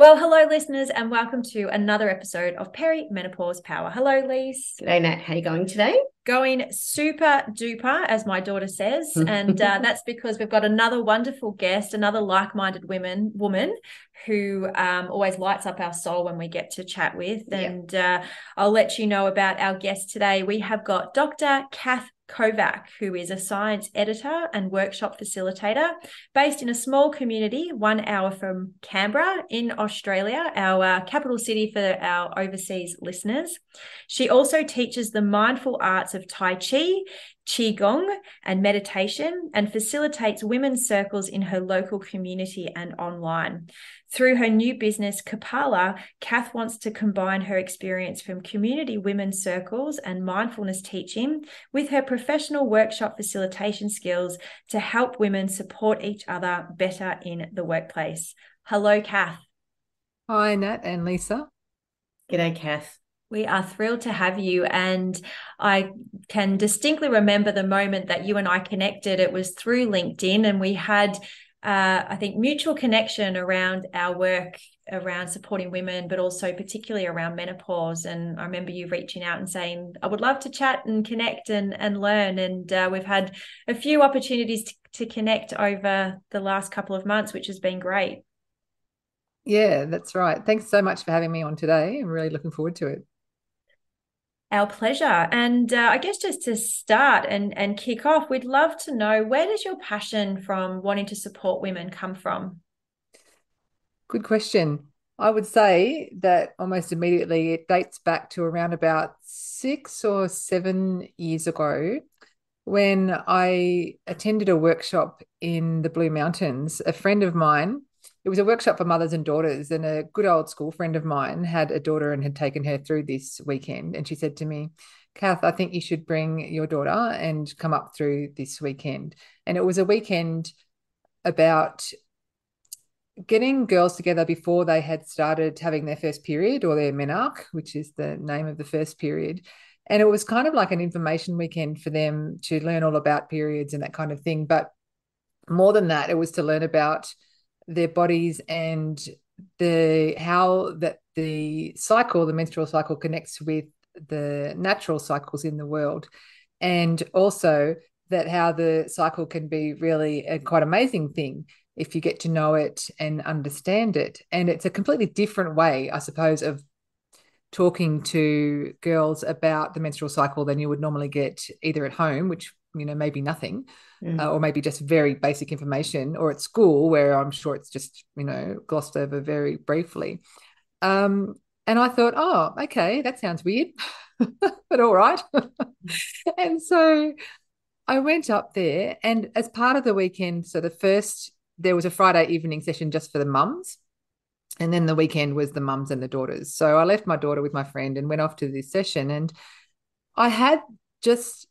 Well, hello, listeners, and welcome to another episode of Perimenopause Power. Hello, Lise. G'day, Nat. How you going today? Going super duper, as my daughter says, and uh, that's because we've got another wonderful guest, another like-minded women woman who um, always lights up our soul when we get to chat with. And uh, I'll let you know about our guest today. We have got Dr. Kath Kovac, who is a science editor and workshop facilitator based in a small community one hour from Canberra in Australia, our uh, capital city for our overseas listeners. She also teaches the mindful arts of Tai Chi, Qigong, and meditation, and facilitates women's circles in her local community and online. Through her new business, Kapala, Kath wants to combine her experience from community women's circles and mindfulness teaching with her professional workshop facilitation skills to help women support each other better in the workplace. Hello, Kath. Hi, Nat and Lisa. G'day, Kath. We are thrilled to have you. And I can distinctly remember the moment that you and I connected. It was through LinkedIn, and we had uh, I think, mutual connection around our work around supporting women, but also particularly around menopause. And I remember you reaching out and saying, I would love to chat and connect and, and learn. And uh, we've had a few opportunities to, to connect over the last couple of months, which has been great. Yeah, that's right. Thanks so much for having me on today. I'm really looking forward to it. Our pleasure. And uh, I guess just to start and, and kick off, we'd love to know where does your passion from wanting to support women come from? Good question. I would say that almost immediately it dates back to around about six or seven years ago when I attended a workshop in the Blue Mountains. A friend of mine it was a workshop for mothers and daughters and a good old school friend of mine had a daughter and had taken her through this weekend and she said to me kath i think you should bring your daughter and come up through this weekend. And it was a weekend about getting girls together before they had started having their first period or their menarche which is the name of the first period. And it was kind of like an information weekend for them to learn all about periods and that kind of thing. But more than that it was to learn about their bodies and the how that the cycle, the menstrual cycle, connects with the natural cycles in the world, and also that how the cycle can be really a quite amazing thing if you get to know it and understand it. And it's a completely different way, I suppose, of talking to girls about the menstrual cycle than you would normally get either at home, which you know maybe nothing mm. uh, or maybe just very basic information or at school where i'm sure it's just you know glossed over very briefly. Um, and i thought oh okay that sounds weird but all right. And so i went up there and as part of the weekend so the first there was a friday evening session just for the mums and then the weekend was the mums and the daughters. So i left my daughter with my friend and went off to this session and i had just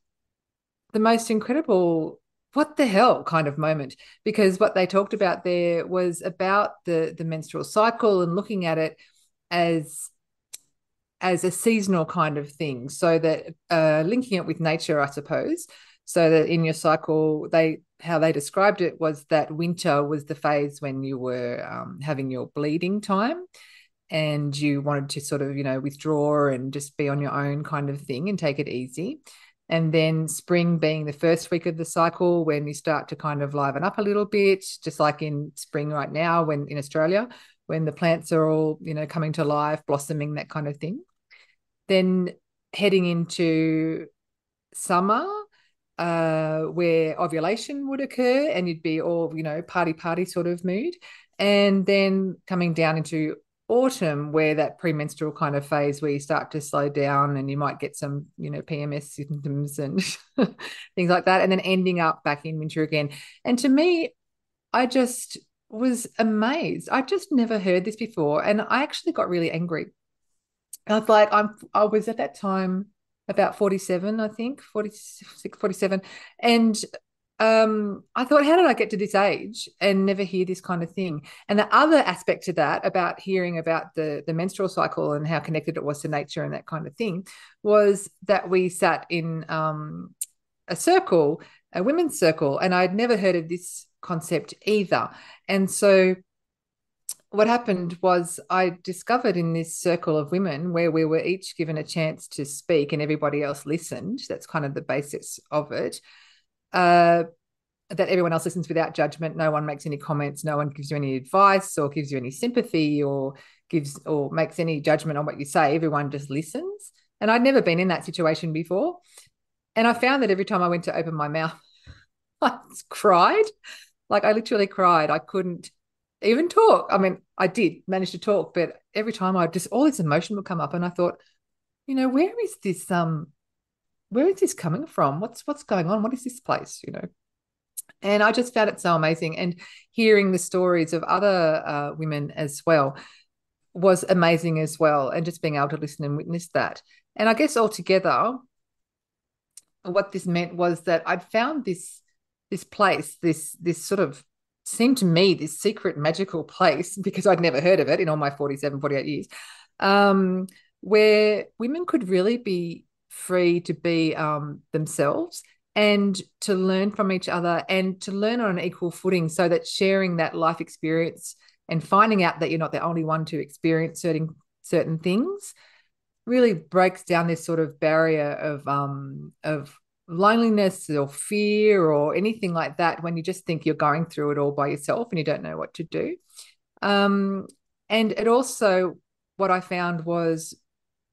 the most incredible what the hell kind of moment because what they talked about there was about the the menstrual cycle and looking at it as as a seasonal kind of thing. So that uh, linking it with nature i suppose. So that in your cycle they how they described it was that winter was the phase when you were um, having your bleeding time and you wanted to sort of you know withdraw and just be on your own kind of thing and take it easy and then spring being the first week of the cycle when you start to kind of liven up a little bit just like in spring right now when in australia when the plants are all you know coming to life blossoming that kind of thing. Then heading into summer uh, where ovulation would occur and you'd be all you know party party sort of mood. And then coming down into autumn where that premenstrual kind of phase where you start to slow down and you might get some you know pms symptoms and things like that and then ending up back in winter again and to me i just was amazed i just never heard this before and i actually got really angry I was like, I'm, I was at that time about 47, I think, 46, 47. And um, I thought, how did I get to this age and never hear this kind of thing? And the other aspect to that about hearing about the, the menstrual cycle and how connected it was to nature and that kind of thing was that we sat in um, a circle, a women's circle, and I'd never heard of this concept either. And so what happened was I discovered in this circle of women where we were each given a chance to speak and everybody else listened. That's kind of the basis of it uh, that everyone else listens without judgment. No one makes any comments. No one gives you any advice or gives you any sympathy or gives or makes any judgment on what you say. Everyone just listens. And I'd never been in that situation before. And I found that every time I went to open my mouth, I cried. Like I literally cried. I couldn't even talk. I mean, I did manage to talk, but every time I just all this emotion would come up, and I thought, you know, where is this um where is this coming from? What's what's going on? What is this place? You know. And I just found it so amazing. And hearing the stories of other uh, women as well was amazing as well. And just being able to listen and witness that. And I guess altogether, what this meant was that I'd found this this place, this this sort of seemed to me this secret magical place because I'd never heard of it in all my 47, 48 years, um, where women could really be free to be um, themselves and to learn from each other and to learn on an equal footing so that sharing that life experience and finding out that you're not the only one to experience certain certain things really breaks down this sort of barrier of um of loneliness or fear or anything like that when you just think you're going through it all by yourself and you don't know what to do. Um and it also what i found was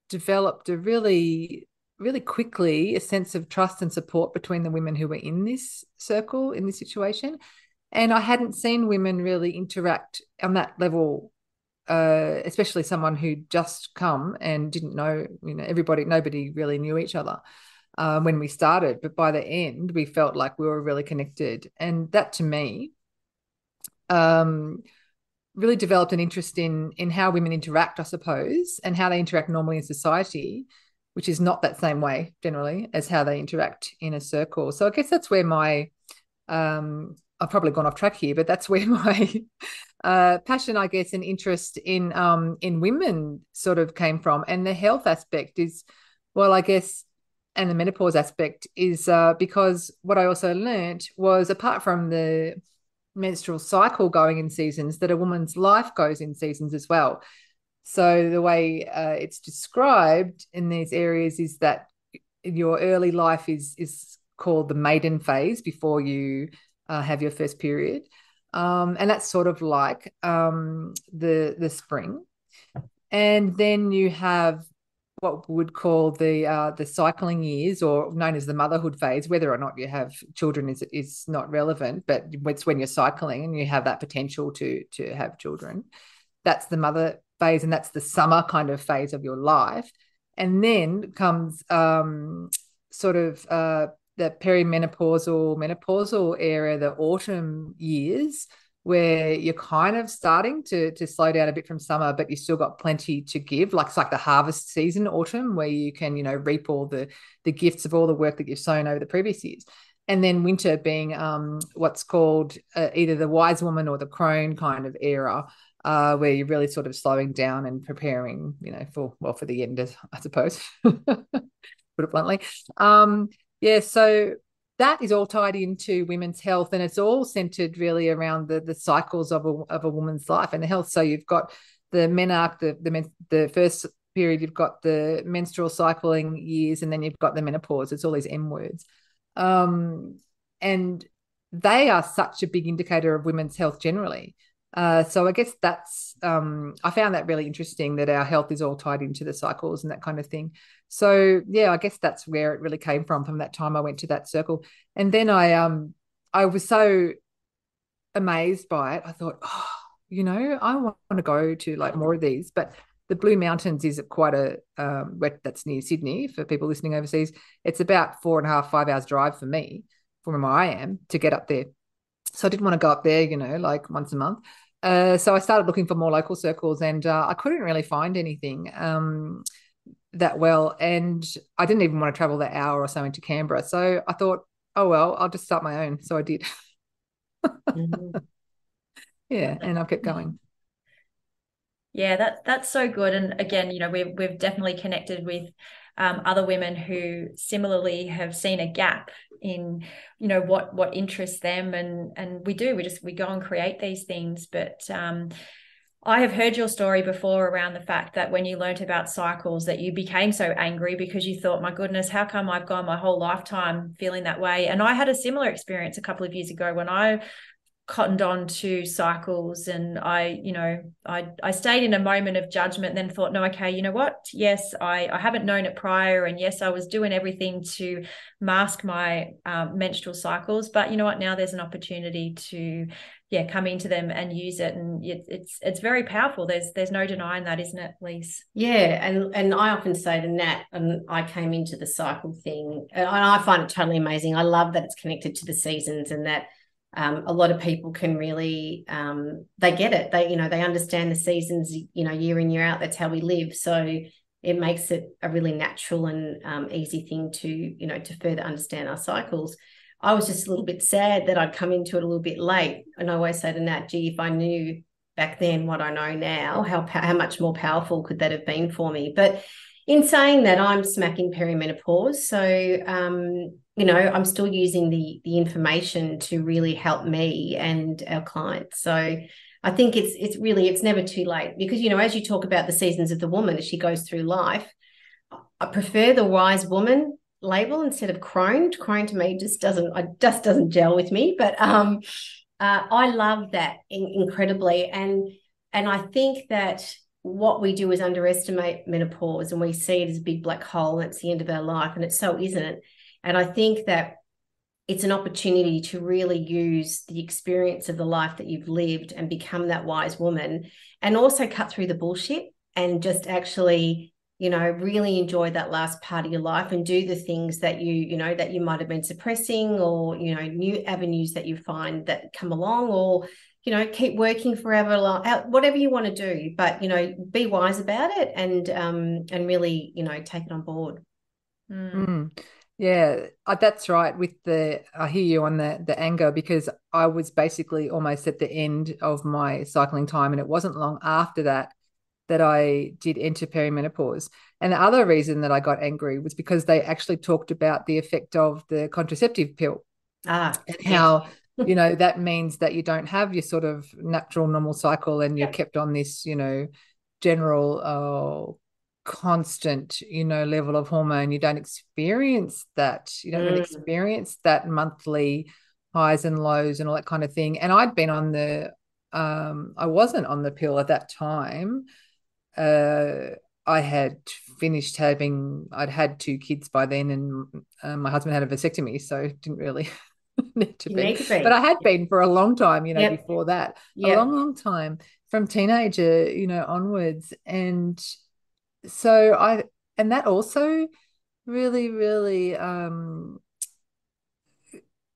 developed a really really quickly a sense of trust and support between the women who were in this circle in this situation. And i hadn't seen women really interact on that level uh, especially someone who just come and didn't know you know everybody nobody really knew each other uh, when we started. But by the end we felt like we were really connected. And that to me um, really developed an interest in in how women interact i suppose and how they interact normally in society which is not that same way generally as how they interact in a circle. So I guess that's where my um, I've probably gone off track here, but that's where my uh, passion, I guess, and interest in um, in women sort of came from, and the health aspect is, well, I guess, and the menopause aspect is uh, because what I also learned was apart from the menstrual cycle going in seasons, that a woman's life goes in seasons as well. So the way uh, it's described in these areas is that your early life is is called the maiden phase before you uh, have your first period, um, and that's sort of like um, the the spring, and then you have what we would call the uh, the cycling years, or known as the motherhood phase. Whether or not you have children is is not relevant, but it's when you're cycling and you have that potential to to have children. That's the mother phase, and that's the summer kind of phase of your life. And then comes um, sort of uh, the perimenopausal, menopausal area, the autumn years, where you're kind of starting to to slow down a bit from summer, but you still got plenty to give. Like it's like the harvest season, autumn, where you can you know reap all the the gifts of all the work that you've sown over the previous years. And then winter being um, what's called uh, either the wise woman or the crone kind of era, uh, where you're really sort of slowing down and preparing, you know, for well for the end, I suppose. Put it bluntly. Um, yeah, so that is all tied into women's health, and it's all centered really around the the cycles of a of a woman's life and the health. So you've got the menarche, the the the first period, you've got the menstrual cycling years, and then you've got the menopause. It's all these M words, um, and they are such a big indicator of women's health generally. Uh, so I guess that's um, I found that really interesting that our health is all tied into the cycles and that kind of thing. So yeah, I guess that's where it really came from from that time I went to that circle, and then I um I was so amazed by it. I thought, oh, you know, I want to go to like more of these, but the Blue Mountains is quite a um, that's near Sydney for people listening overseas. It's about four and a half, five hours drive for me from where I am to get up there. So I didn't want to go up there, you know, like once a month. Uh, so I started looking for more local circles, and uh, I couldn't really find anything. Um, that well. And I didn't even want to travel that hour or so into Canberra. So I thought, oh, well, I'll just start my own. So I did. mm-hmm. Yeah. And I've kept going. Yeah, that, that's so good. And again, you know, we've, we've definitely connected with um, other women who similarly have seen a gap in you know what what interests them and and we do we just we go and create these things. But um I have heard your story before around the fact that when you learnt about cycles that you became so angry because you thought my goodness how come I've gone my whole lifetime feeling that way? And I had a similar experience a couple of years ago when I cottoned on to cycles and I you know I I stayed in a moment of judgment then thought no okay you know what? Yes I I haven't known it prior and yes I was doing everything to mask my um, menstrual cycles but you know what? Now there's an opportunity to yeah come into them and use it and it, it's it's very powerful. There's there's no denying that isn't it Lise? Yeah and and I often say to Nat and I came into the cycle thing and I find it totally amazing. I love that it's connected to the seasons and that um, a lot of people can really um, they get it. They you know they understand the seasons you know year in year out that's how we live. So it makes it a really natural and um, easy thing to you know to further understand our cycles. I was just a little bit sad that i'd come into it a little bit late. And i always say to nat gee if i knew back then what i know now how how much more powerful could that have been for me? But in saying that i'm smacking perimenopause. So um, you know i'm still using the the information to really help me and our clients. So i think it's it's really it's never too late because you know as you talk about the seasons of the woman as she goes through life i prefer the wise woman label instead of crone crone to me just doesn't I just doesn't gel with me. But um uh, i love that in, incredibly. And and i think that what we do is underestimate menopause and we see it as a big black hole and it's the end of our life and it so isn't. And I think that it's an opportunity to really use the experience of the life that you've lived and become that wise woman and also cut through the bullshit and just actually you know really enjoy that last part of your life and do the things that you you know that you might have been suppressing or you know new avenues that you find that come along or you know keep working forever whatever you want to do but you know be wise about it and um and really you know take it on board mm. Mm. Yeah, uh, that's right. With the, I hear you on the the anger because I was basically almost at the end of my cycling time, and it wasn't long after that that I did enter perimenopause. And the other reason that I got angry was because they actually talked about the effect of the contraceptive pill. Ah, and how you know that means that you don't have your sort of natural normal cycle, and you're kept on this, you know, general uh, constant you know level of hormone. You don't experience that. You don't mm. really experience that monthly highs and lows and all that kind of thing. And i'd been on the um i wasn't on the pill at that time. Uh i had finished having i'd had two kids by then and uh, my husband had a vasectomy so didn't really need to, be. Need to be. but i had been for a long time you know yep. before that yep. a long long time from teenager you know onwards and so I and that also really really um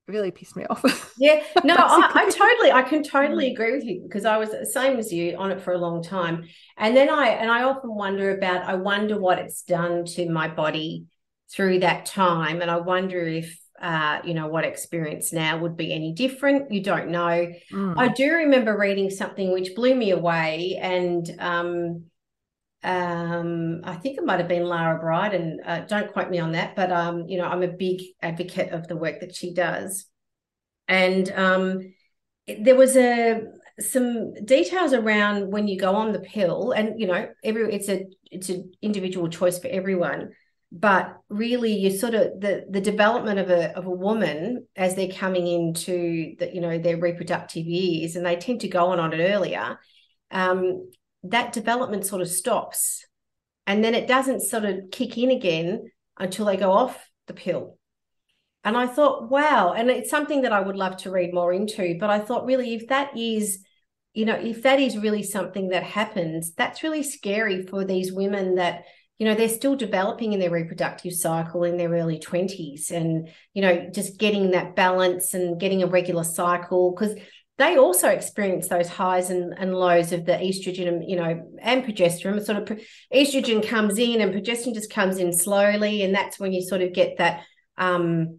really pissed me off. yeah, no, I, I, totally, I can totally mm. agree with you because I was the same as you on it for a long time, and then I and I often wonder about, I wonder what it's done to my body through that time, and I wonder if. Uh, you know what experience now would be any different you don't know mm. i do remember reading something which blew me away and um, um, I think it might have been Lara Briden, and uh, don't quote me on that, but um, you know, I'm a big advocate of the work that she does. And um, there was a some details around when you go on the pill, and you know, every it's a it's an individual choice for everyone. But really, you sort of the the development of a of a woman as they're coming into the you know their reproductive years, and they tend to go on on it earlier. Um, that development sort of stops and then it doesn't sort of kick in again until they go off the pill. And I thought, wow. And it's something that I would love to read more into. But I thought, really, if that is, you know, if that is really something that happens, that's really scary for these women that, you know, they're still developing in their reproductive cycle in their early 20s and, you know, just getting that balance and getting a regular cycle. Because they also experience those highs and, and lows of the estrogen, and you know, and progesterone. Sort of estrogen comes in and progesterone just comes in slowly, and that's when you sort of get that, um,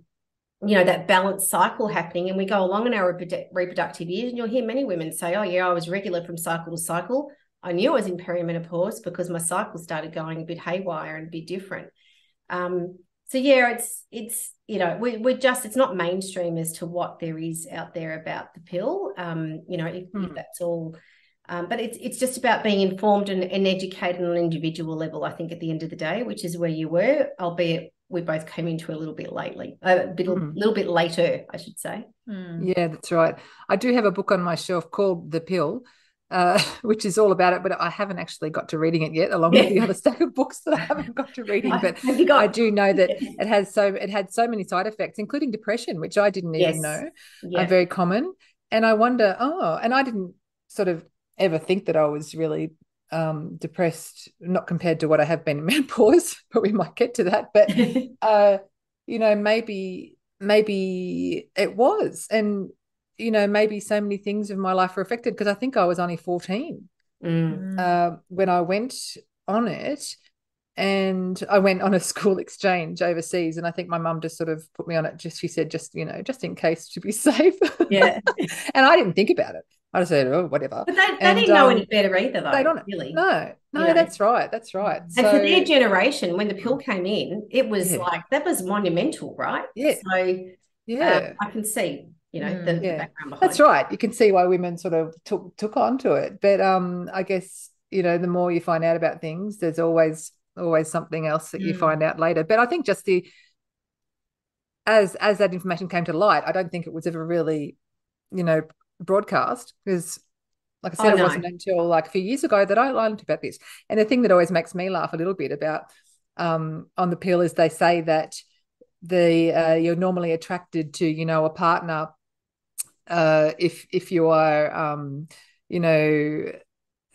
you know, that balanced cycle happening. And we go along in our reproductive years, and you'll hear many women say, "Oh, yeah, I was regular from cycle to cycle. I knew I was in perimenopause because my cycle started going a bit haywire and a bit different." Um, so yeah, it's it's you know we, we're just it's not mainstream as to what there is out there about the pill. Um, you know if, if hmm. that's all. Um, but it's it's just about being informed and, and educated on an individual level. I think at the end of the day, which is where you were, albeit we both came into a little bit lately, a bit, mm. little bit later, I should say. Mm. Yeah, that's right. I do have a book on my shelf called The Pill, uh, which is all about it, but I haven't actually got to reading it yet, along with the other stack of books that I haven't got to reading. But got- I do know that it has so it had so many side effects, including depression, which I didn't yes. even know yeah. are very common. And I wonder, oh, and I didn't sort of ever think that I was really um, depressed, not compared to what I have been in menopause, but we might get to that. But uh, you know, maybe maybe it was, and you know, maybe so many things of my life were affected because I think I was only 14 mm. uh, when I went on it. And I went on a school exchange overseas, and I think my mum just sort of put me on it. Just she said, just you know, just in case to be safe. Yeah, and I didn't think about it. I just said, oh, whatever. But they, they and, didn't know um, any better either, though. They don't really. No, no, you know? that's right. That's right. And so, for their generation, when the pill came in, it was yeah. like that was monumental, right? Yeah. So yeah, uh, I can see you know mm, the, yeah. the, background that's it. right you can see why women sort of took took on to it but um i guess you know the more you find out about things there's always always something else that mm. you find out later but i think just the as as that information came to light i don't think it was ever really you know broadcast because like i said oh, no. it wasn't until like a few years ago that i learned about this and the thing that always makes me laugh a little bit about um on the pill is they say that the uh, you're normally attracted to you know a partner uh, if if you are um, you know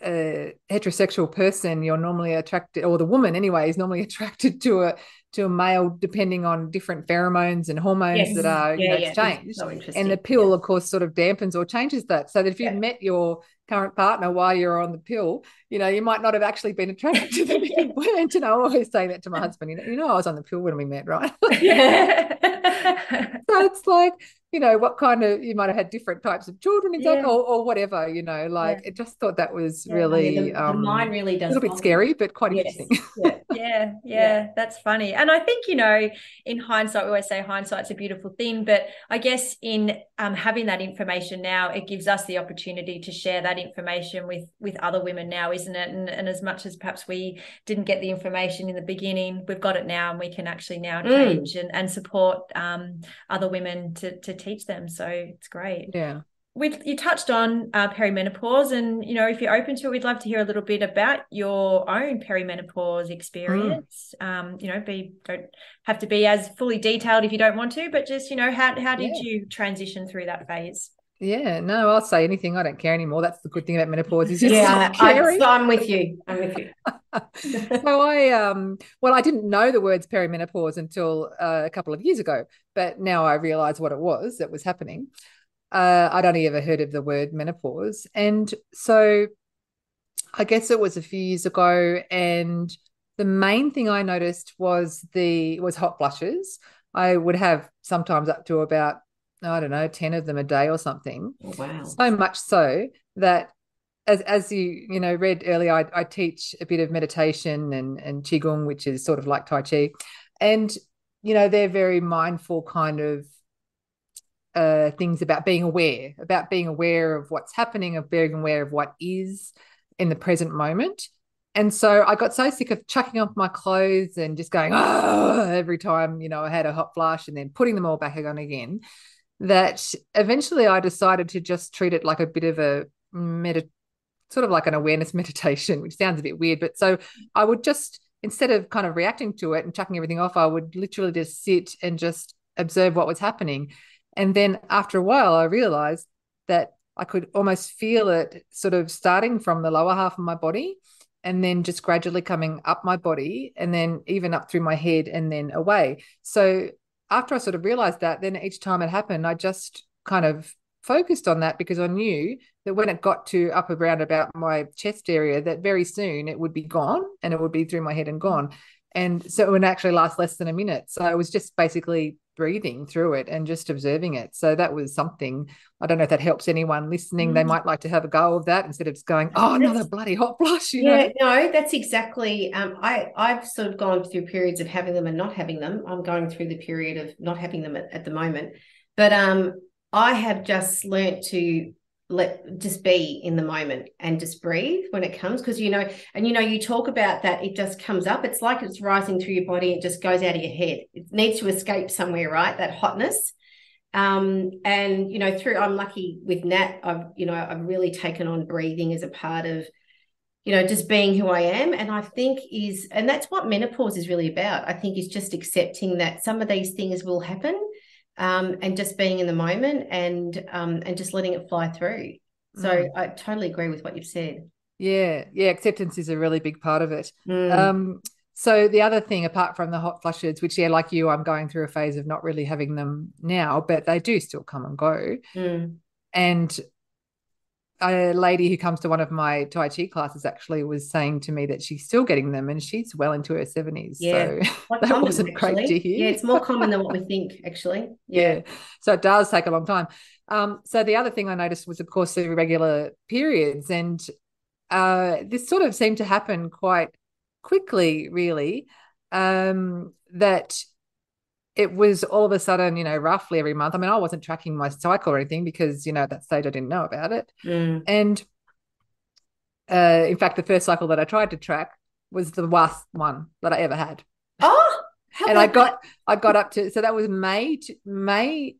a heterosexual person you're normally attracted or the woman anyway is normally attracted to a to a male depending on different pheromones and hormones yes. that are yeah, you know, yeah. changed so and the pill yeah. of course sort of dampens or changes that so that if you've met your current partner while you're on the pill, you know, you might not have actually been attracted to them if you weren't. I always say that to my husband, you know, you know, I was on the pill when we met, right? Yeah. so it's like, you know, what kind of you might have had different types of children, exactly, yeah. or, or, whatever, you know, like yeah. it just thought that was really the, um, the mind really does a little bit scary, but quite yes. interesting. Yeah. yeah, that's funny. And I think, you know, in hindsight, we always say hindsight's a beautiful thing, but I guess in um, having that information now, it gives us the opportunity to share that information with with other women now, isn't it? And, and as much as perhaps we didn't get the information in the beginning, we've got it now, and we can actually now mm. change mm. and, and support um, other women to to teach them. So it's great. Yeah. We, you touched on uh, perimenopause, and you know, if you're open to it, we'd love to hear a little bit about your own perimenopause experience. Mm. Um, you know, be don't have to be as fully detailed if you don't want to, but just you know, how how did yeah. you transition through that phase? Yeah, no, I'll say anything. I don't care anymore. That's the good thing about menopause. Is yeah, I, I'm with you. I'm with you. so I, um, well, I didn't know the words perimenopause until uh, a couple of years ago, but now I realise what it was that was happening. Uh, I'd only ever heard of the word menopause, and so I guess it was a few years ago. And the main thing I noticed was the was hot flushes. I would have sometimes up to about I don't know, 10 of them a day or something. Oh, wow. So much so that as as you you know read earlier, I, I teach a bit of meditation and and qigong, which is sort of like tai chi, and you know they're very mindful kind of uh, things about being aware, about being aware of what's happening, of being aware of what is in the present moment. And so I got so sick of chucking off my clothes and just going every time you know I had a hot flash and then putting them all back on again that eventually I decided to just treat it like a bit of a med- sort of like an awareness meditation, which sounds a bit weird. But so I would just, instead of kind of reacting to it and chucking everything off, I would literally just sit and just observe what was happening. And then after a while, I realized that I could almost feel it sort of starting from the lower half of my body and then just gradually coming up my body and then even up through my head and then away. So after I sort of realized that, then each time it happened, I just kind of focused on that because I knew that when it got to up around about my chest area, that very soon it would be gone and it would be through my head and gone. And so it would actually last less than a minute. So it was just basically breathing through it and just observing it. So that was something. I don't know if that helps anyone listening. Mm. They might like to have a go of that instead of just going, "Oh, another that's, bloody hot flush." yeah, know? no, that's exactly. Um, I I've sort of gone through periods of having them and not having them. I'm going through the period of not having them at, at the moment, but um, I have just learnt to let just be in the moment and just breathe when it comes because you know and you know you talk about that it just comes up. It's like it's rising through your body it just goes out of your head. It needs to escape somewhere right? That hotness. Um and you know through i'm lucky with nat i've you know i've really taken on breathing as a part of you know just being who i am. And i think is and that's what menopause is really about. I think is just accepting that some of these things will happen um, and just being in the moment and um, and just letting it fly through. So mm. I totally agree with what you've said. Yeah, yeah, acceptance is a really big part of it. Mm. Um, so the other thing, apart from the hot flushes, which yeah, like you, I'm going through a phase of not really having them now, but they do still come and go. Mm. And a lady who comes to one of my Tai Chi classes actually was saying to me that she's still getting them and she's well into her 70s. Yeah. So that common, wasn't actually. great to hear. Yeah, it's more common than what we think, actually. Yeah. yeah. So it does take a long time. Um, so the other thing I noticed was, of course, the irregular periods. And uh, this sort of seemed to happen quite quickly, really. Um, that it was all of a sudden, you know, roughly every month. I mean, I wasn't tracking my cycle or anything because, you know, at that stage I didn't know about it. Mm. And uh, in fact, the first cycle that I tried to track was the worst one that I ever had. Oh, and I got that? I got up to so that was May May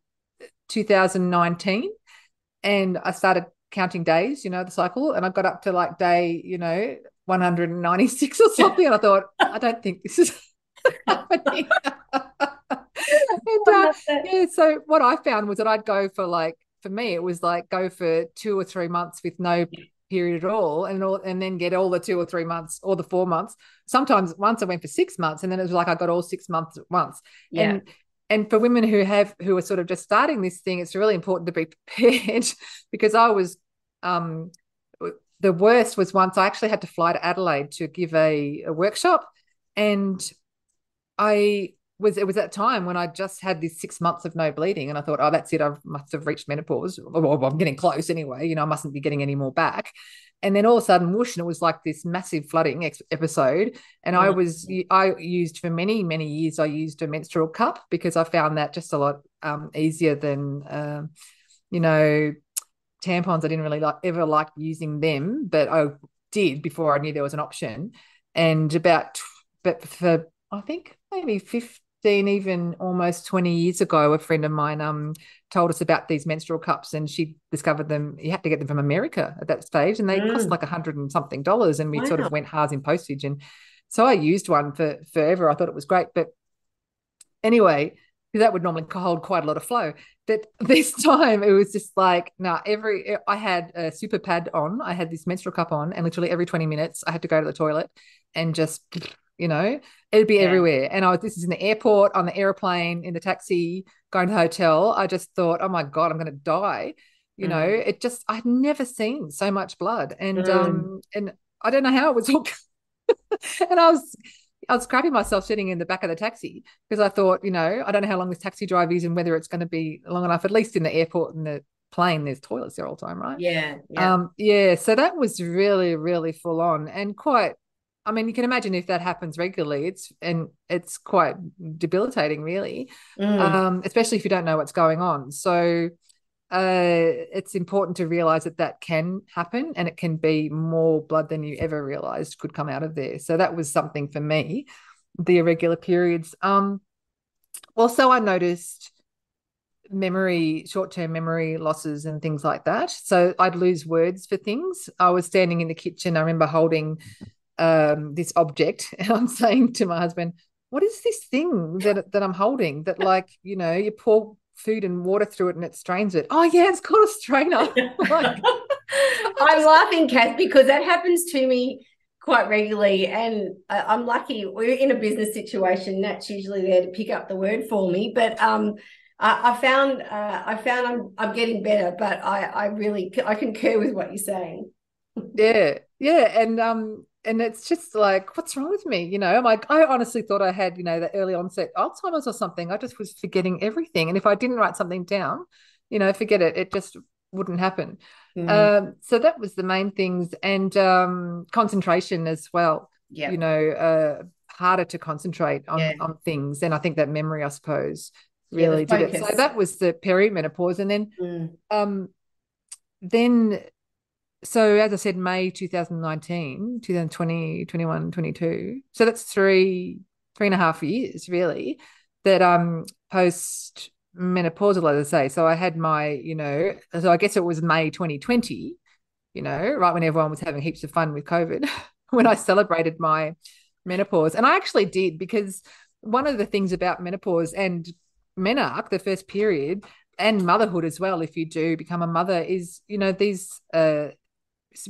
2019, and I started counting days, you know, the cycle, and I got up to like day, you know, 196 or something, and I thought, I don't think this is happening. and uh, yeah, so what I found was that I'd go for like for me it was like go for two or three months with no period at all and all and then get all the two or three months or the four months. Sometimes once i went for six months and then it was like i got all six months at once. Yeah. and and for women who have who are sort of just starting this thing it's really important to be prepared because i was um the worst was once i actually had to fly to adelaide to give a, a workshop and i was it was that time when I just had these six months of no bleeding, and I thought, oh, that's it. I must have reached menopause. Well, I'm getting close anyway. You know, I mustn't be getting any more back. And then all of a sudden, whoosh, and it was like this massive flooding ex- episode. And I was, I used for many, many years, I used a menstrual cup because I found that just a lot um, easier than, um, you know, tampons. I didn't really like ever like using them, but I did before I knew there was an option. And about, but for I think maybe 15 even almost 20 years ago, a friend of mine um told us about these menstrual cups and she discovered them. You had to get them from America at that stage and they mm. cost like a hundred and something dollars. And we wow. sort of went halves in postage. And so I used one for forever. I thought it was great. But anyway, that would normally hold quite a lot of flow. But this time it was just like, no, nah, every I had a super pad on, I had this menstrual cup on, and literally every 20 minutes I had to go to the toilet and just you know it'd be yeah. everywhere and i was this is in the airport on the airplane in the taxi going to the hotel i just thought oh my god i'm going to die you mm. know it just i'd never seen so much blood and mm. um and i don't know how it was all and i was I was crapping myself sitting in the back of the taxi because I thought, you know, I don't know how long this taxi drive is and whether it's going to be long enough. At least in the airport and the plane, there's toilets there all the time, right? Yeah, yeah. Um, yeah. So that was really, really full on and quite I mean, you can imagine if that happens regularly, it's and it's quite debilitating, really, mm. um, especially if you don't know what's going on. So uh, it's important to realize that that can happen, and it can be more blood than you ever realized could come out of there. So that was something for me, the irregular periods. Um, also, I noticed memory short-term memory losses and things like that so i'd lose words for things i was standing in the kitchen i remember holding um, this object, and I'm saying to my husband, "What is this thing that that I'm holding? That like you know you pour food and water through it and it strains it. Oh yeah, it's called a strainer. like, I'm laughing, Kath, because that happens to me quite regularly, and I'm lucky. We're in a business situation. That's usually there to pick up the word for me, but um, I, I found uh, I found I'm I'm getting better, but I I really I concur with what you're saying. yeah, yeah, and um, and it's just like, what's wrong with me? You know, I'm like, I honestly thought I had, you know, the early onset Alzheimer's or something. I just was forgetting everything, and if I didn't write something down, you know, forget it. It just wouldn't happen. Mm. Um, so that was the main things, and um, concentration as well. Yeah, you know, uh, harder to concentrate on yeah. on things, and I think that memory, I suppose, really yeah, did it. So that was the perimenopause, and then, mm. um, then, so as I said, May 2019, 2020, 21, 22. So that's three three and a half years really that um post menopausal, as I say. So I had my, you know, so I guess it was May 2020, you know, right when everyone was having heaps of fun with COVID, when I celebrated my menopause. And I actually did because one of the things about menopause and menarche, the first period, and motherhood as well, if you do become a mother, is, you know, these uh,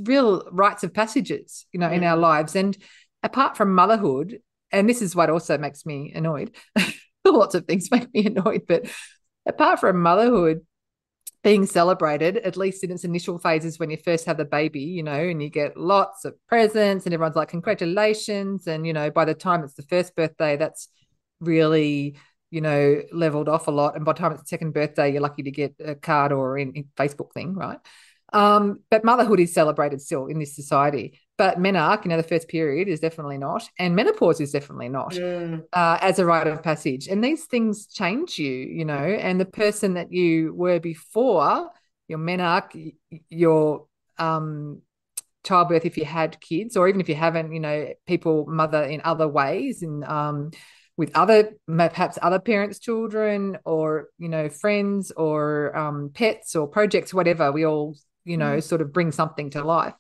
real rites of passages, you know, mm. in our lives. And apart from motherhood, and this is what also makes me annoyed. Lots of things make me annoyed, but apart from motherhood being celebrated, at least in its initial phases when you first have the baby, you know, and you get lots of presents and everyone's like, congratulations. And, you know, by the time it's the first birthday, that's really, you know, leveled off a lot. And by the time it's the second birthday, you're lucky to get a card or in, in Facebook thing, right? Um, but motherhood is celebrated still in this society. But menarche, you know, the first period is definitely not, and menopause is definitely not mm. uh, as a rite of passage. And these things change you, you know, and the person that you were before your menarche, your um, childbirth, if you had kids, or even if you haven't, you know, people mother in other ways and um, with other perhaps other parents' children, or you know, friends, or um, pets, or projects, whatever. We all, you know, mm. sort of bring something to life.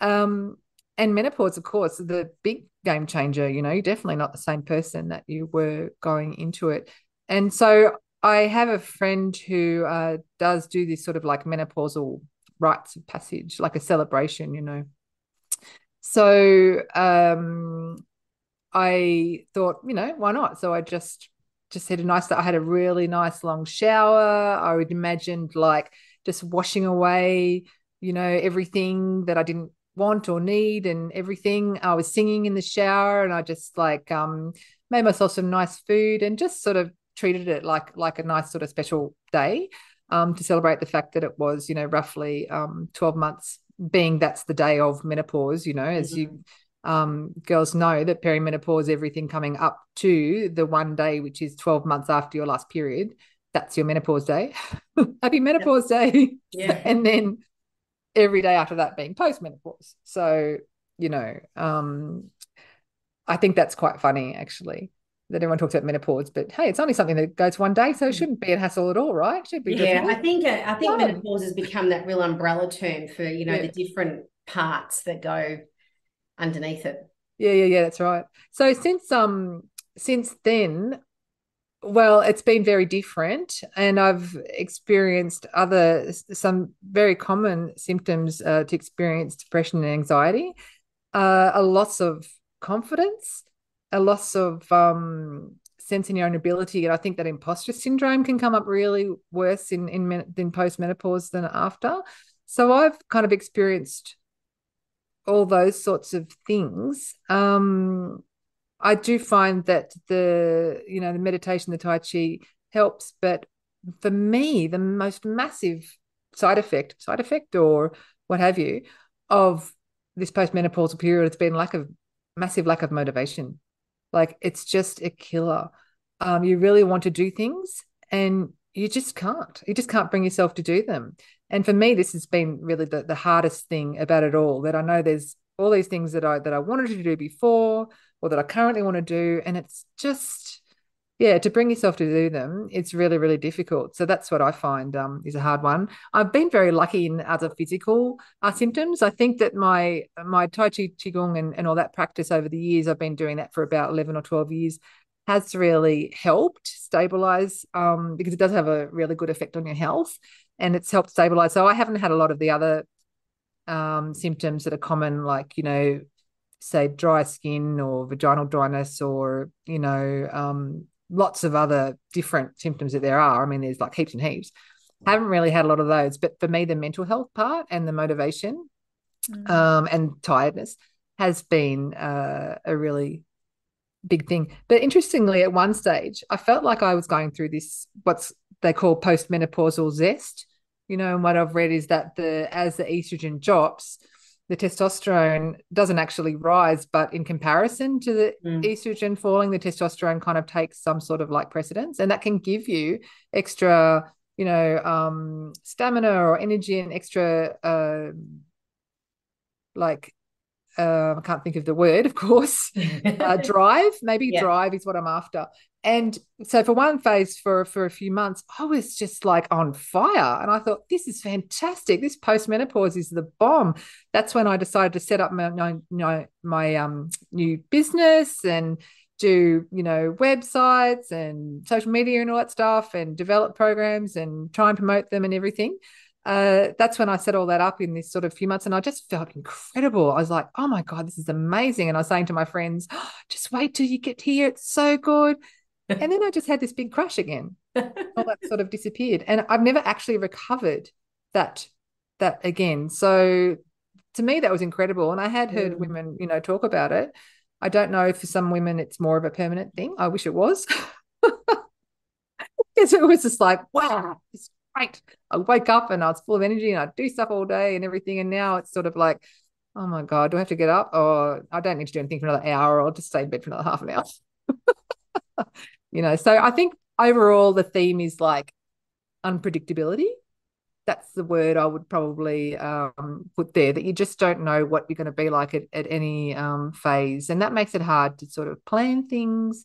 Um, and menopause, of course, the big game changer. You know, you're definitely not the same person that you were going into it. And so I have a friend who uh, does do this sort of like menopausal rites of passage, like a celebration, you know. So um, I thought, you know, why not? So I just just had a nice. I had a really nice long shower. I would imagined like just washing away, you know, everything that I didn't want or need and everything. I was singing in the shower and I just like um made myself some nice food and just sort of treated it like like a nice sort of special day um to celebrate the fact that it was, you know, roughly um 12 months being that's the day of menopause, you know, as mm-hmm. you um, girls know that perimenopause, everything coming up to the one day, which is 12 months after your last period, that's your menopause day. Happy menopause yep. day. Yeah. and then every day after that being postmenopause. So, you know, um, I think that's quite funny actually that everyone talks about menopause, but hey, it's only something that goes one day, so it shouldn't be a hassle at all, right? should be. Yeah, I think uh, I think menopause has become that real umbrella term for you know yeah. the different parts that go underneath it. Yeah, yeah, yeah, that's right. So since um since then, well, it's been very different, and I've experienced other some very common symptoms uh, to experience depression and anxiety. Uh, a loss of confidence, a loss of um, sense in your own ability, and I think that imposter syndrome can come up really worse in in, in post menopause than after. So I've kind of experienced all those sorts of things. Um, I do find that the you know the meditation, the Tai Chi helps, but for me, the most massive side effect, side effect, or what have you, of this postmenopausal period, it's been lack of massive lack of motivation. Like it's just a killer. Um, you really want to do things, and you just can't. You just can't bring yourself to do them. And for me, this has been really the, the hardest thing about it all. That I know there's all these things that I that I wanted to do before or that I currently want to do. And it's just, yeah, to bring yourself to do them, it's really, really difficult. So that's what I find um, is a hard one. I've been very lucky in other physical uh, symptoms. I think that my my Tai Chi Qigong and, and all that practice over the years, I've been doing that for about 11 or 12 years, has really helped stabilize um, because it does have a really good effect on your health and it's helped stabilize. So I haven't had a lot of the other um, symptoms that are common, like, you know, say dry skin or vaginal dryness or you know um, lots of other different symptoms that there are. I mean, there's like heaps and heaps. I Haven't really had a lot of those, but for me, the mental health part and the motivation mm. um, and tiredness has been uh, a really big thing. But interestingly, at one stage, I felt like I was going through this what's they call postmenopausal zest. You know, and what I've read is that the as the estrogen drops, the testosterone doesn't actually rise, but in comparison to the mm. estrogen falling, the testosterone kind of takes some sort of like precedence, and that can give you extra, you know, um, stamina or energy and extra, uh, like uh, I can't think of the word, of course, uh, drive, maybe yeah. drive is what I'm after. And so for one phase for for a few months, I was just like on fire. And I thought, this is fantastic. This postmenopause is the bomb. That's when I decided to set up my my, my, my um new business and do you know websites and social media and all that stuff and develop programs and try and promote them and everything uh, that's when I set all that up in this sort of few months, and I just felt incredible. I was like, "Oh my god, this is amazing!" And I was saying to my friends, oh, "Just wait till you get here; it's so good." and then I just had this big crash again. all that sort of disappeared, and I've never actually recovered that that again. So to me, that was incredible, and I had heard mm. women, you know, talk about it. I don't know if for some women it's more of a permanent thing. I wish it was. because it was just like, wow, it's great. I wake up and I was full of energy and I do stuff all day and everything. And now it's sort of like, oh my God, do I have to get up? Or I don't need to do anything for another hour or I'll just stay in bed for another half an hour. you know, so I think overall the theme is like unpredictability. That's the word I would probably um, put there that you just don't know what you're going to be like at, at any um, phase. And that makes it hard to sort of plan things,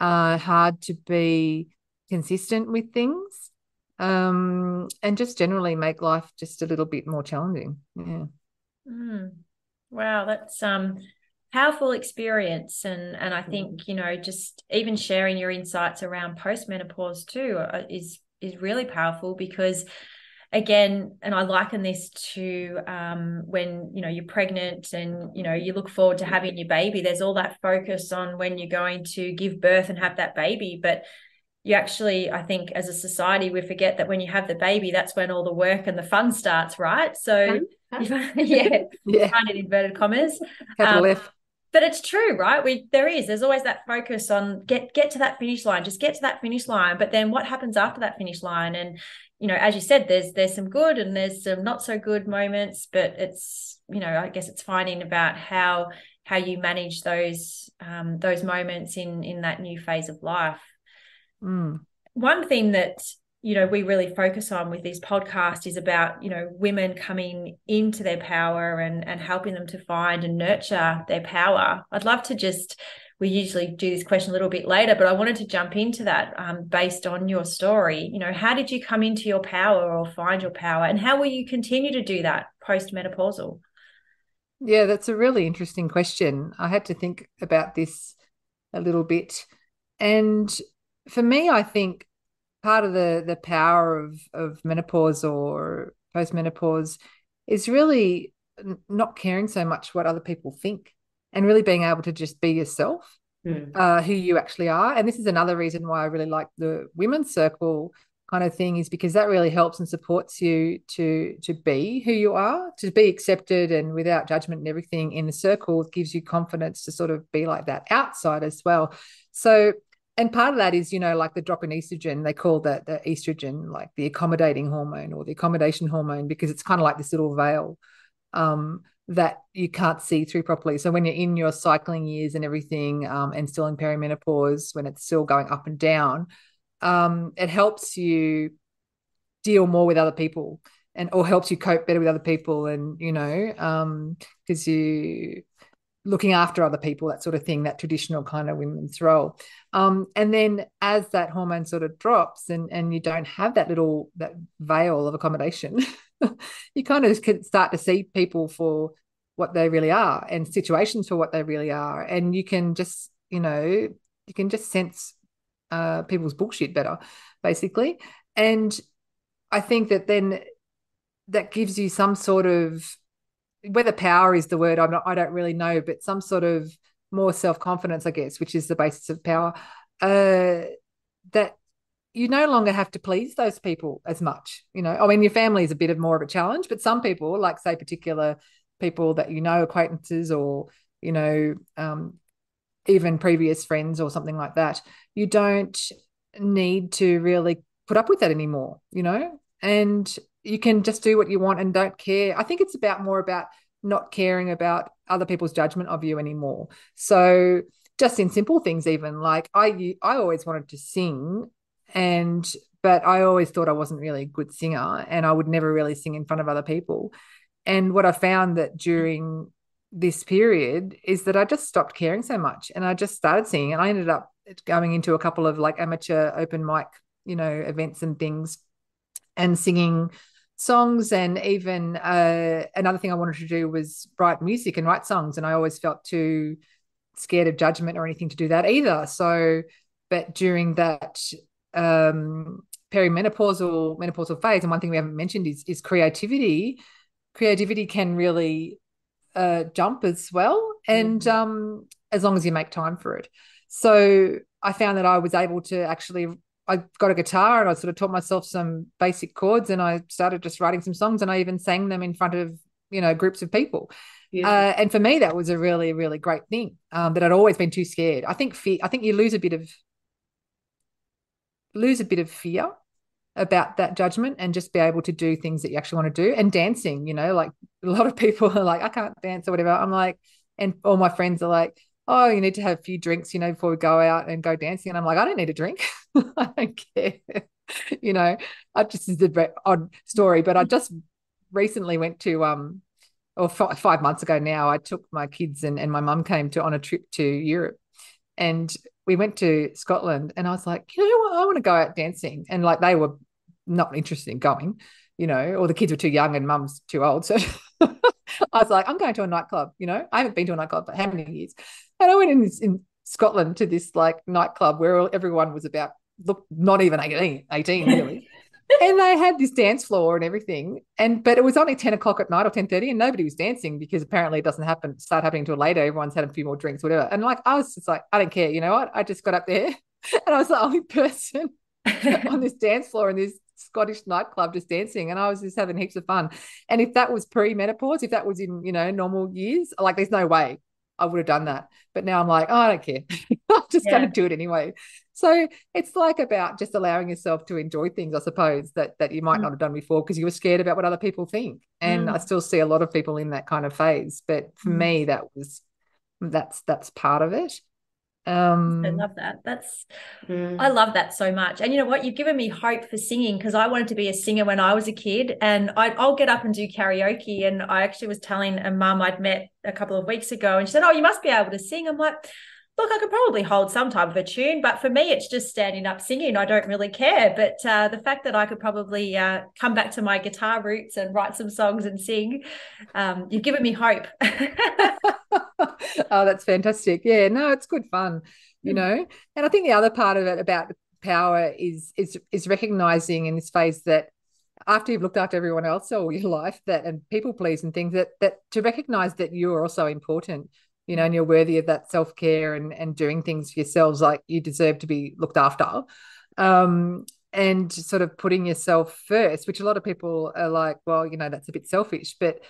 uh, hard to be consistent with things um, and just generally make life just a little bit more challenging. Yeah. Mm. Wow, that's um powerful experience and and I think mm. you know just even sharing your insights around postmenopause too uh, is is really powerful because again and i liken this to um, when you know you're pregnant and you know you look forward to having your baby there's all that focus on when you're going to give birth and have that baby but you actually i think as a society we forget that when you have the baby that's when all the work and the fun starts right? So yeah. yeah. kind of inverted commas. Um, but it's true right? We there is there's always that focus on get get to that finish line just get to that finish line. But then what happens after that finish line? And you know as you said there's there's some good and there's some not so good moments but it's you know i guess it's finding about how how you manage those um, those moments in in that new phase of life Mm. One thing that you know we really focus on with this podcast is about you know women coming into their power and and helping them to find and nurture their power. I'd love to just we usually do this question a little bit later, but I wanted to jump into that um, based on your story. You know, how did you come into your power or find your power, and how will you continue to do that post menopausal? Yeah, that's a really interesting question. I had to think about this a little bit, and for me, I think part of the the power of of menopause or postmenopause is really not caring so much what other people think and really being able to just be yourself mm. uh, who you actually are and this is another reason why i really like the women's circle kind of thing is because that really helps and supports you to to be who you are to be accepted and without judgment and everything in the circle gives you confidence to sort of be like that outside as well so and part of that is you know like the drop in estrogen they call that the estrogen like the accommodating hormone or the accommodation hormone because it's kind of like this little veil um, that you can't see through properly. So when you're in your cycling years and everything um, and still in perimenopause when it's still going up and down um, it helps you deal more with other people and or helps you cope better with other people and you know because um, you looking after other people, that sort of thing, that traditional kind of women's role. Um, and then as that hormone sort of drops and, and you don't have that little that veil of accommodation, you kind of can start to see people for what they really are and situations for what they really are. And you can just, you know, you can just sense uh, people's bullshit better, basically. And I think that then that gives you some sort of whether power is the word I'm not I don't really know but some sort of more self-confidence I guess which is the basis of power uh, that you no longer have to please those people as much. You know, I mean, your family is a bit of more of a challenge, but some people, like say particular people that you know, acquaintances or you know, um, even previous friends or something like that, you don't need to really put up with that anymore. You know, and you can just do what you want and don't care. I think it's about more about not caring about other people's judgment of you anymore. So just in simple things even like I I always wanted to sing and but I always thought I wasn't really a good singer and I would never really sing in front of other people. And what I found that during this period is that I just stopped caring so much and I just started singing and I ended up going into a couple of like amateur open mic, you know, events and things and singing songs and even uh, another thing I wanted to do was write music and write songs and I always felt too scared of judgment or anything to do that either. So, but during that um, perimenopausal menopausal phase, and one thing we haven't mentioned is is creativity. Creativity can really uh, jump as well, and mm-hmm. um, as long as you make time for it. So I found that I was able to actually. I got a guitar and I sort of taught myself some basic chords, and I started just writing some songs, and I even sang them in front of you know groups of people. Yeah. Uh, and for me, that was a really, really great thing. Um, that I'd always been too scared. I think fear. I think you lose a bit of lose a bit of fear about that judgment and just be able to do things that you actually want to do. And dancing, you know, like a lot of people are like, I can't dance or whatever. I'm like, and all my friends are like, oh, you need to have a few drinks, you know, before we go out and go dancing. And I'm like, I don't need a drink. I don't care. you know, I just is a odd story, but I just recently went to um or f- five months ago now, I took my kids and, and my mum came to on a trip to Europe. And we went to Scotland and I was like, you know what? I want to go out dancing. And like they were not interested in going, you know, or the kids were too young and mum's too old. So I was like, I'm going to a nightclub, you know, I haven't been to a nightclub for how many years? And I went in, in Scotland to this like nightclub where everyone was about, look, not even 18, 18 really and they had this dance floor and everything. And but it was only 10 o'clock at night or 10 30, and nobody was dancing because apparently it doesn't happen, start happening until later. Everyone's had a few more drinks, whatever. And like I was just like, I don't care, you know what? I just got up there and I was the only person on this dance floor in this Scottish nightclub just dancing. And I was just having heaps of fun. And if that was pre-menopause, if that was in, you know, normal years, like there's no way I would have done that. But now I'm like, oh, I don't care. I'm just yeah. going to do it anyway. So it's like about just allowing yourself to enjoy things, I suppose, that that you might mm. not have done before because you were scared about what other people think. And mm. I still see a lot of people in that kind of phase. But for mm. me, that was that's that's part of it. Um, I love that. That's mm. I love that so much. And you know what? You've given me hope for singing because I wanted to be a singer when I was a kid, and i will get up and do karaoke. And I actually was telling a mum I'd met a couple of weeks ago, and she said, "Oh, you must be able to sing." I'm like, look, I could probably hold some type of a tune, but for me, it's just standing up singing. I don't really care. But uh, the fact that I could probably uh, come back to my guitar roots and write some songs and sing, um, you've given me hope. oh, that's fantastic. Yeah, no, it's good fun, you mm. know. And I think the other part of it about power is is is recognizing in this phase that after you've looked after everyone else all your life that and people please and things that that to recognize that you're also important you know, and you're worthy of that self care and and doing things for yourselves like you deserve to be looked after. Um, and sort of putting yourself first, which a lot of people are like, well, you know, that's a bit selfish. But,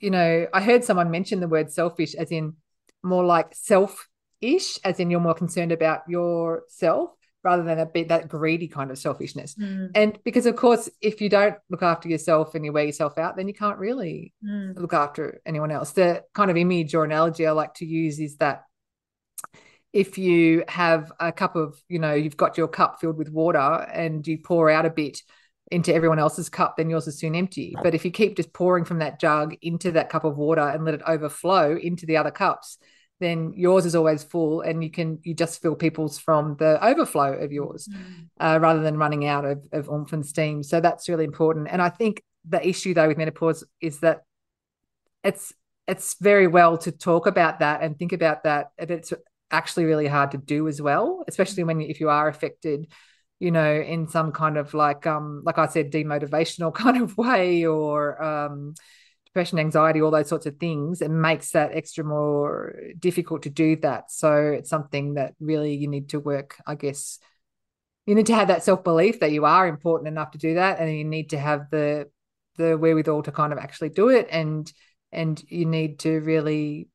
you know, I heard someone mention the word selfish as in more like self ish, as in you're more concerned about yourself rather than a bit that greedy kind of selfishness. Mm. And because of course, if you don't look after yourself and you wear yourself out, then you can't really mm. look after anyone else. The kind of image or analogy I like to use is that if you have a cup of, you know, you've got your cup filled with water and you pour out a bit into everyone else's cup, then yours is soon empty. But if you keep just pouring from that jug into that cup of water and let it overflow into the other cups, then yours is always full and you can you just fill people's from the overflow of yours mm. uh, rather than running out of, of oomph and steam so that's really important and i think the issue though with menopause is that it's it's very well to talk about that and think about that but it's actually really hard to do as well especially when if you are affected you know in some kind of like um like i said demotivational kind of way or um depression, anxiety, all those sorts of things, it makes that extra more difficult to do that. So it's something that really you need to work, I guess. You need to have that self belief that you are important enough to do that, and you need to have the the wherewithal to kind of actually do it, and and you need to really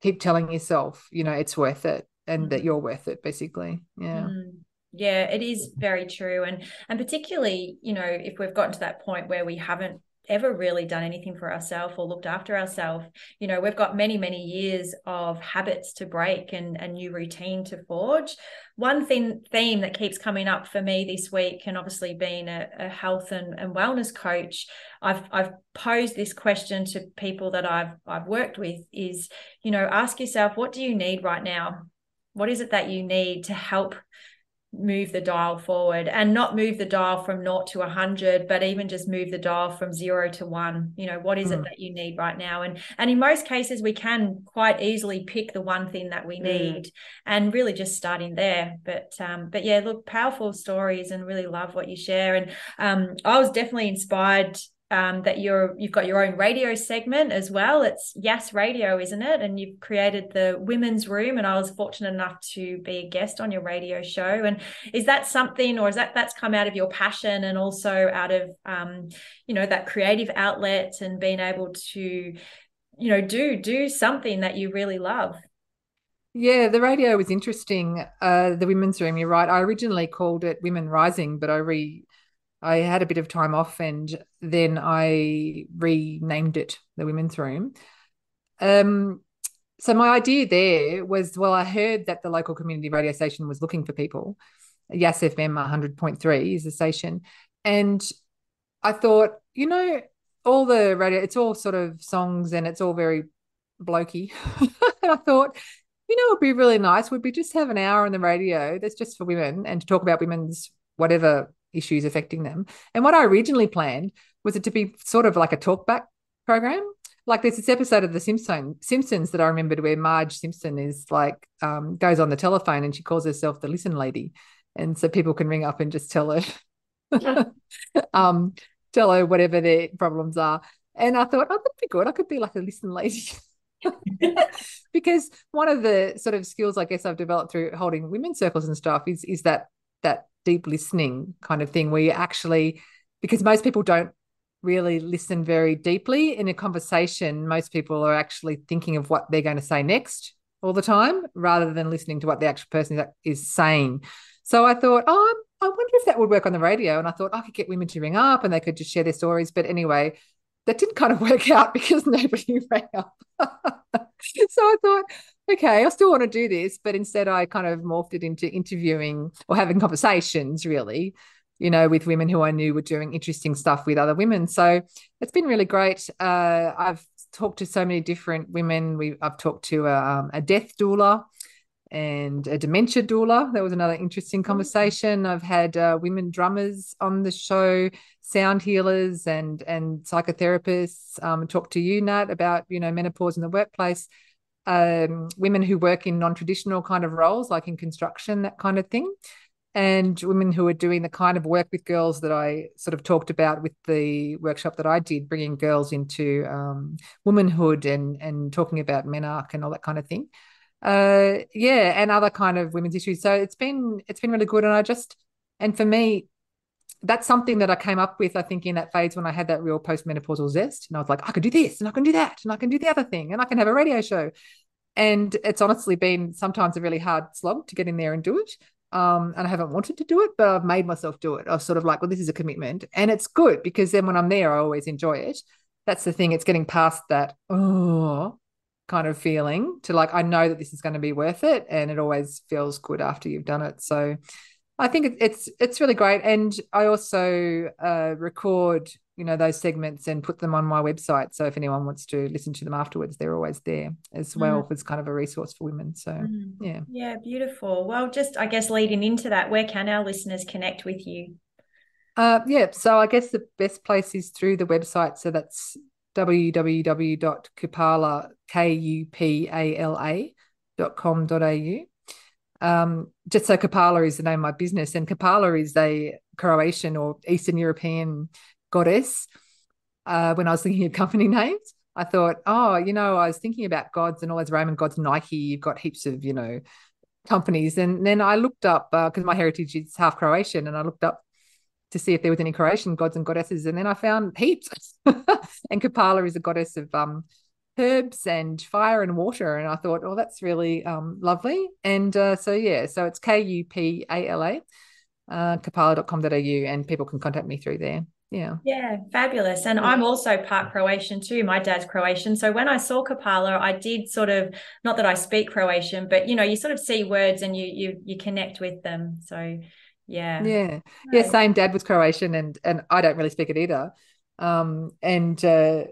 keep telling yourself, you know, it's worth it, and that you're worth it, basically. Yeah. Mm yeah it is very true and and particularly you know if we've gotten to that point where we haven't ever really done anything for ourselves or looked after ourselves you know we've got many many years of habits to break and a new routine to forge. One thing theme that keeps coming up for me this week and obviously being a, a health and, and wellness coach i've i've posed this question to people that i've i've worked with is you know ask yourself what do you need right now? What is it that you need to help move the dial forward and not move the dial from naught to 100 but even just move the dial from zero to one you know what is mm. it that you need right now and and in most cases we can quite easily pick the one thing that we mm. need mm. and really just starting there but um but yeah look powerful stories and really love what you share and um i was definitely inspired um, that you're you've got your own radio segment as well. It's Yes Radio, isn't it? And you've created the Women's Room, and I was fortunate enough to be a guest on your radio show. And is that something, or is that that's come out of your passion and also out of um, you know that creative outlet and being able to you know do do something that you really love? Yeah, the radio was interesting. Uh, the women's room, you're right. I originally called it Women Rising, but I re I had a bit of time off and then I renamed it the women's room. Um, so my idea there was well, I heard that the local community radio station was looking for people. Yes FM 100.3 is the station. And I thought, you know, all the radio, it's all sort of songs and it's all very blokey. and I thought, you know, it'd be really nice would be just have an hour on the radio that's just for women and to talk about women's whatever issues affecting them. And what I originally planned was it to be sort of like a talkback program. Like there's this episode of The Simpson, Simpsons that I remembered where Marge Simpson is like um, goes on the telephone and she calls herself the listen lady, and so people can ring up and just tell her, um, tell her whatever their problems are. And I thought, oh, that'd be good. I could be like a listen lady. because one of the sort of skills I guess I've developed through holding women's circles and stuff is is that that deep listening kind of thing where you actually because most people don't really listen very deeply in a conversation. Most people are actually thinking of what they're going to say next all the time rather than listening to what the actual person is saying. So i thought oh i wonder if that would work on the radio. And i thought i could get women to ring up and they could just share their stories. But anyway that didn't kind of work out because nobody rang up. So i thought okay, I still want to do this, but instead I kind of morphed it into interviewing or having conversations, really, you know, with women who I knew were doing interesting stuff with other women. So it's been really great. Uh, I've talked to so many different women. We I've talked to a, um, a death doula and a dementia doula. That was another interesting mm. conversation. I've had uh, women drummers on the show, sound healers, and and psychotherapists. Um, talk to you, Nat, about you know menopause in the workplace um, women who work in non-traditional kind of roles, like in construction, that kind of thing, and women who are doing the kind of work with girls that I sort of talked about with the workshop that I did, bringing girls into um, womanhood and and talking about menarche and all that kind of thing. Uh, yeah, and other kind of women's issues. So it's been it's been really good, and I just and for me, that's something that I came up with, I think, in that phase when I had that real postmenopausal zest. And I was like, I could do this and I can do that and I can do the other thing and I can have a radio show. And it's honestly been sometimes a really hard slog to get in there and do it. Um, and I haven't wanted to do it, but I've made myself do it. I was sort of like, well, this is a commitment. And it's good because then when I'm there, I always enjoy it. That's the thing. It's getting past that, oh, kind of feeling to like, I know that this is going to be worth it. And it always feels good after you've done it. So I think it's it's really great, and I also uh, record you know those segments and put them on my website. So if anyone wants to listen to them afterwards, they're always there as well mm. as kind of a resource for women. So mm. yeah, yeah, beautiful. Well, just I guess leading into that, where can our listeners connect with you? Uh, yeah, so I guess the best place is through the website. So that's www.kupala k u p a l a dot com dot au um, just so Kupala is the name of my business, and Kupala is a Croatian or Eastern European goddess uh, when I was thinking of company names. I thought, oh, you know, I was thinking about gods and all those Roman gods, Nike. You've got heaps of, you know, companies, and then I looked up because uh, my heritage is half Croatian, and I looked up to see if there was any Croatian gods and goddesses, and then I found heaps. and Kupala is a goddess of um, herbs and fire and water, and I thought, oh, that's really um, lovely. And uh, so yeah, so it's K U P A L A, uh, kupala.com.au, and people can contact me through there. Yeah. Yeah fabulous. And i'm also part croatian too. My dad's croatian. So when i saw kupala i did sort of not that i speak croatian but you know you sort of see words and you you you connect with them. So yeah. Yeah. Yeah same. Dad was croatian and and i don't really speak it either. Um and uh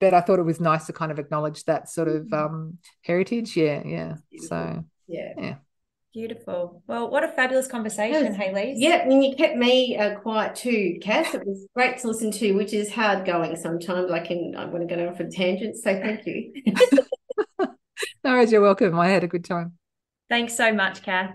but i thought it was nice to kind of acknowledge that sort of mm-hmm. um heritage yeah yeah so yeah yeah Beautiful. Well, what a fabulous conversation, Hayley. Yeah, and you kept me uh, quiet too, Cass. It was great to listen to, which is hard going sometimes. I can I want to go off a tangent, so thank you. no worries, you're welcome. I had a good time. Thanks so much, Kath.